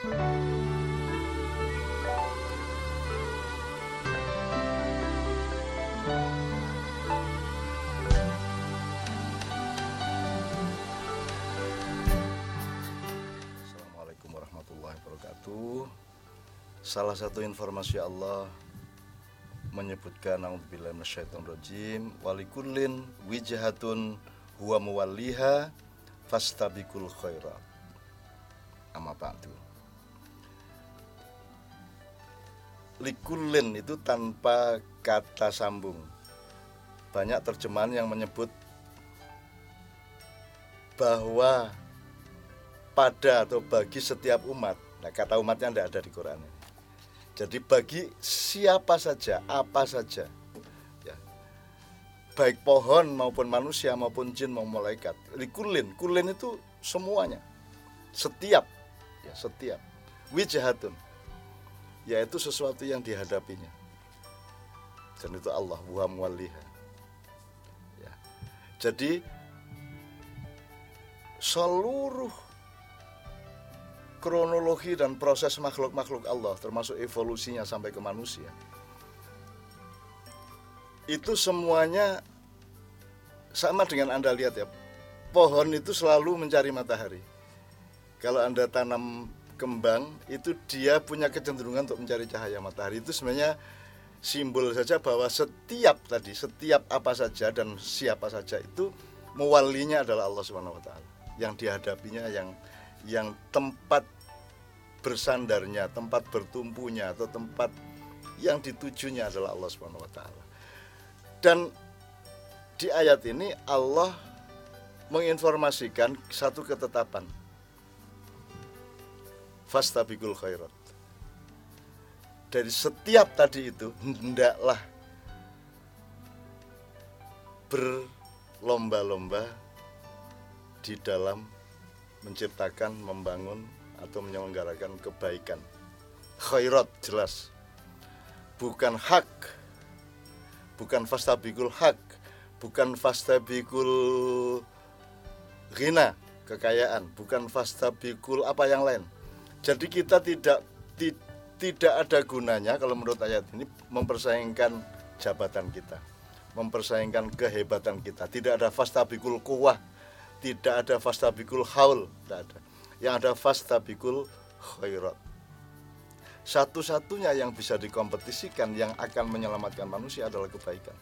Assalamualaikum warahmatullahi wabarakatuh. Salah satu informasi Allah menyebutkan naudzubillahi minasyaitonirrajim walikullin wijahatun huwa muwalliha fastabikul khairat. Amma ba'du. Likullin itu tanpa kata sambung. Banyak terjemahan yang menyebut bahwa pada atau bagi setiap umat. Nah, kata umatnya tidak ada di Quran. Jadi bagi siapa saja, apa saja, ya, baik pohon maupun manusia maupun jin maupun malaikat. Likulin, kulin itu semuanya, setiap, ya setiap. Wijahatun, yaitu sesuatu yang dihadapinya. Dan itu Allah wa muwalliha. Ya. Jadi seluruh kronologi dan proses makhluk-makhluk Allah termasuk evolusinya sampai ke manusia itu semuanya sama dengan Anda lihat ya pohon itu selalu mencari matahari kalau Anda tanam kembang itu dia punya kecenderungan untuk mencari cahaya matahari itu sebenarnya simbol saja bahwa setiap tadi setiap apa saja dan siapa saja itu mewalinya adalah Allah Subhanahu wa taala yang dihadapinya yang yang tempat bersandarnya, tempat bertumpunya atau tempat yang ditujunya adalah Allah Subhanahu wa taala. Dan di ayat ini Allah menginformasikan satu ketetapan. Fastabikul khairat. Dari setiap tadi itu hendaklah berlomba-lomba di dalam menciptakan, membangun atau menyelenggarakan kebaikan. Khairat jelas. Bukan hak. Bukan fastabikul hak. Bukan fastabikul ghina, kekayaan, bukan fastabikul apa yang lain. Jadi kita tidak ti, tidak ada gunanya kalau menurut ayat ini mempersaingkan jabatan kita, mempersaingkan kehebatan kita. Tidak ada fastabikul kuwah, tidak ada fastabikul haul, tidak ada. Yang ada fastabikul khairat. Satu-satunya yang bisa dikompetisikan yang akan menyelamatkan manusia adalah kebaikan.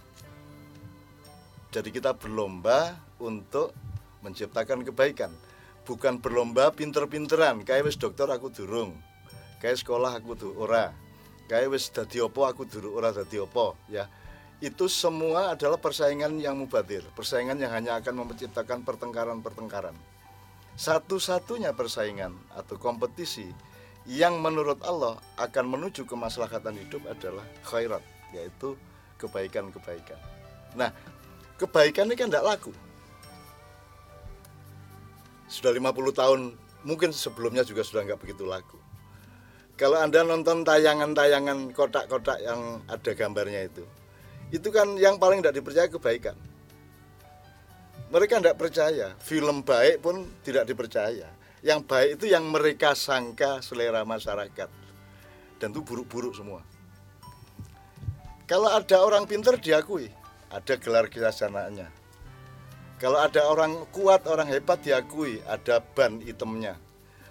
Jadi kita berlomba untuk menciptakan kebaikan, bukan berlomba pinter-pinteran. Kayak wis dokter aku durung, kayak sekolah aku tuh ora, kayak wis dadi opo aku durung ora dadi opo, ya itu semua adalah persaingan yang mubadir, persaingan yang hanya akan menciptakan pertengkaran-pertengkaran. Satu-satunya persaingan atau kompetisi yang menurut Allah akan menuju kemaslahatan hidup adalah khairat, yaitu kebaikan-kebaikan. Nah, kebaikan ini kan tidak laku. Sudah 50 tahun, mungkin sebelumnya juga sudah nggak begitu laku. Kalau Anda nonton tayangan-tayangan kotak-kotak yang ada gambarnya itu, itu kan yang paling tidak dipercaya kebaikan. Mereka tidak percaya, film baik pun tidak dipercaya. Yang baik itu yang mereka sangka selera masyarakat. Dan itu buruk-buruk semua. Kalau ada orang pinter diakui, ada gelar kesajananya. Kalau ada orang kuat, orang hebat diakui, ada ban itemnya.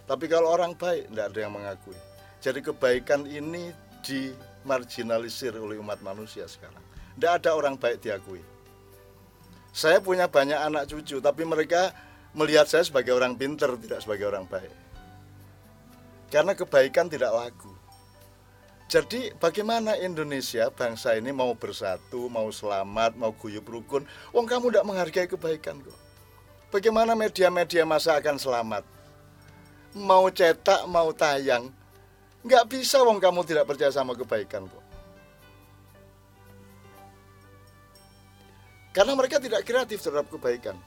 Tapi kalau orang baik, tidak ada yang mengakui. Jadi kebaikan ini dimarginalisir oleh umat manusia sekarang. Tidak ada orang baik diakui. Saya punya banyak anak cucu, tapi mereka melihat saya sebagai orang pinter, tidak sebagai orang baik. Karena kebaikan tidak laku. Jadi bagaimana Indonesia bangsa ini mau bersatu, mau selamat, mau guyup rukun? Wong kamu tidak menghargai kebaikan kok. Bagaimana media-media masa akan selamat? Mau cetak, mau tayang, nggak bisa wong kamu tidak percaya sama kebaikan kok. Karena mereka tidak kreatif terhadap kebaikan.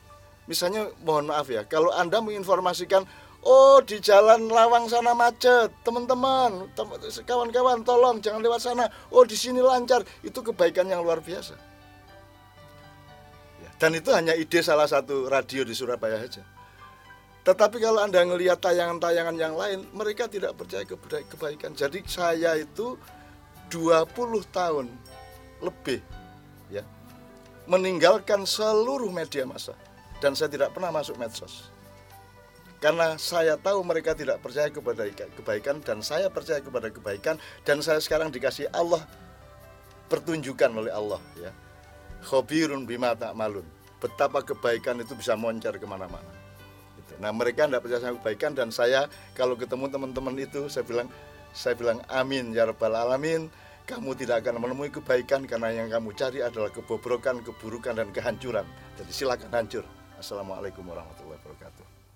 Misalnya mohon maaf ya, kalau Anda menginformasikan Oh di jalan Lawang sana macet, teman-teman, kawan-kawan tolong jangan lewat sana. Oh di sini lancar, itu kebaikan yang luar biasa. Ya, dan itu hanya ide salah satu radio di Surabaya saja. Tetapi kalau Anda ngelihat tayangan-tayangan yang lain, mereka tidak percaya kebaikan. Jadi saya itu 20 tahun lebih ya meninggalkan seluruh media massa dan saya tidak pernah masuk medsos. Karena saya tahu mereka tidak percaya kepada kebaikan dan saya percaya kepada kebaikan dan saya sekarang dikasih Allah pertunjukan oleh Allah ya. Khobirun bima malun. Betapa kebaikan itu bisa moncer ke mana-mana. Nah mereka tidak percaya sama kebaikan dan saya kalau ketemu teman-teman itu saya bilang saya bilang amin ya rabbal alamin kamu tidak akan menemui kebaikan karena yang kamu cari adalah kebobrokan, keburukan dan kehancuran. Jadi silakan hancur. Assalamualaikum warahmatullahi wabarakatuh.